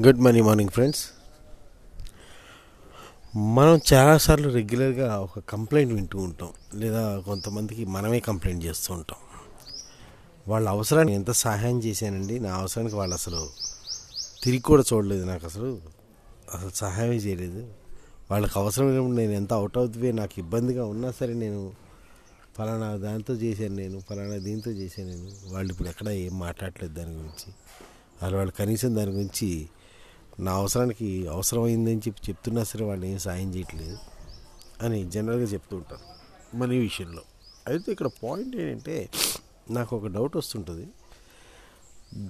Good morning morning friends మనం చాలాసార్లు రెగ్యులర్గా ఒక కంప్లైంట్ వింటూ ఉంటాం. లేదా కొంతమందికి మనమే కంప్లైంట్ చేస్తూ ఉంటాం. వాళ్ళ అవసరాన్ని ఎంత సహాయం చేశానండి? నా అవసరానికి వాళ్ళు అసలు తిరిగి కూడా చూడలేదు నాకు అసలు. అసలు సహాయమే చేయలేదు. వాళ్ళకి అవసరమైనప్పుడు నేను ఎంత అవుట్ అవుట్ వే నాకు ఇబ్బందిగా ఉన్నా సరే నేను ఫలానా దాంతో చేశాను నేను ఫలానా దీంతో చేశాను నేను. వాళ్ళు ఇప్పుడు ఎక్కడ ఏం మాట్లాడలేదు దాని గురించి. వాళ్ళు వాళ్ళు కనీసం దాని గురించి నా అవసరానికి అవసరమైందని చెప్పి చెప్తున్నా సరే వాళ్ళు ఏం సాయం చేయట్లేదు అని జనరల్గా చెప్తూ ఉంటారు మనీ విషయంలో. అయితే ఇక్కడ పాయింట్ ఏంటంటే నాకు ఒక డౌట్ వస్తుంటుంది.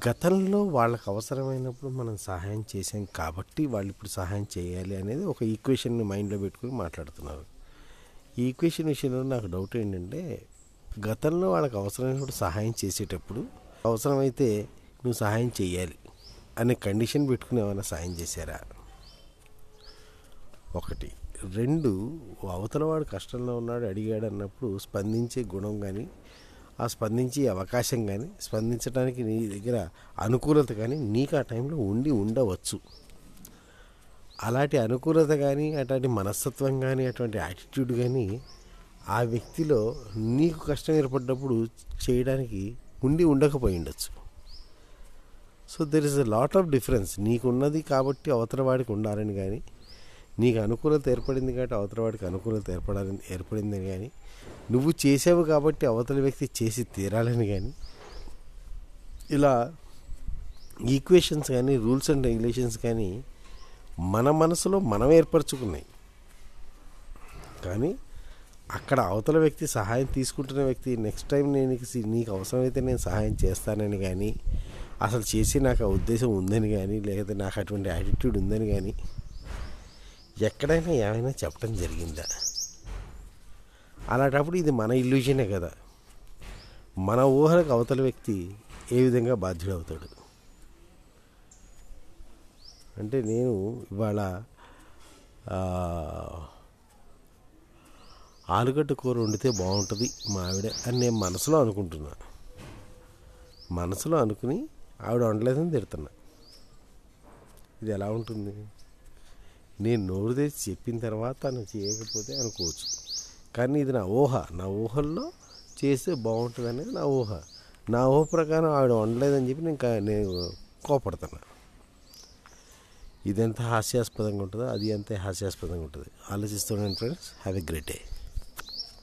గతంలో వాళ్ళకి అవసరమైనప్పుడు మనం సహాయం చేసాం కాబట్టి వాళ్ళు ఇప్పుడు సహాయం చేయాలి అనేది ఒక ఈక్వేషన్ని మైండ్లో పెట్టుకుని మాట్లాడుతున్నారు. ఈ ఈక్వేషన్ విషయంలో నాకు డౌట్ ఏంటంటే గతంలో వాళ్ళకి అవసరమైనప్పుడు సహాయం చేసేటప్పుడు అవసరమైతే నువ్వు సహాయం చేయాలి. అనే కండిషన్ పెట్టుకుని ఏమైనా సాయం చేశారా? ఒకటి. రెండు అవతల వాడు కష్టంలో ఉన్నాడు అడిగాడు అన్నప్పుడు స్పందించే గుణం కానీ ఆ స్పందించే అవకాశం కానీ స్పందించడానికి నీ దగ్గర అనుకూలత కానీ నీకు ఆ టైంలో ఉండి ఉండవచ్చు. అలాంటి అనుకూలత కానీ అటువంటి మనస్తత్వం కానీ అటువంటి యాటిట్యూడ్ కానీ ఆ వ్యక్తిలో నీకు కష్టం ఏర్పడ్డప్పుడు చేయడానికి ఉండి ఉండకపోయి ఉండొచ్చు. So there is a lot of difference నీకున్నది కాబట్టి అవతలవాడికి ఉండాలని కానీ నీకు అనుకూలత ఏర్పడింది కాబట్టి అవతలవాడికి అనుకూలత ఏర్పడాలని ఏర్పడిందని కానీ నువ్వు చేసావు కాబట్టి అవతల వ్యక్తి చేసి తీరాలని కానీ ఇలా ఈక్వేషన్స్ కానీ రూల్స్ అండ్ రెగ్యులేషన్స్ కానీ మన మనసులో మనం ఏర్పరచుకున్నాయి. కానీ అక్కడ అవతల వ్యక్తి సహాయం తీసుకుంటున్న వ్యక్తి నెక్స్ట్ టైం నేను నీకు అవసరమైతే నేను సహాయం చేస్తానని కానీ అసలు చేసి నాకు ఆ ఉద్దేశం ఉందని కానీ లేకపోతే నాకు అటువంటి యాటిట్యూడ్ ఉందని కానీ ఎక్కడైనా ఏమైనా చెప్పడం జరిగిందా? అలాంటప్పుడు ఇది మన ఇల్యూజనే కదా. మన ఊహలకు అవతల వ్యక్తి ఏ విధంగా బాధ్యుడవుతాడు? అంటే నేను ఇవాళ ఆలుగడ్డ కూర వండితే బాగుంటుంది మా ఆవిడ అని నేను మనసులో అనుకుంటున్నాను మనసులో అనుకుని ఆవిడ వండలేదని తిడుతున్నా. ఇది ఎలా ఉంటుంది? నేను నోరు తెచ్చి చెప్పిన తర్వాత తను చేయకపోతే అనుకోవచ్చు. కానీ ఇది నా ఊహ. నా ఊహల్లో చేస్తే బాగుంటుంది అనేది నా ఊహ. నా ఊహ ప్రకారం ఆవిడ వండలేదని చెప్పి నేను నేను కోపడుతున్నా. ఇది ఎంత హాస్యాస్పదంగా ఉంటుందో అది ఎంత హాస్యాస్పదంగా ఉంటుంది. ఆలోచిస్తున్నాను friends. Have a great day.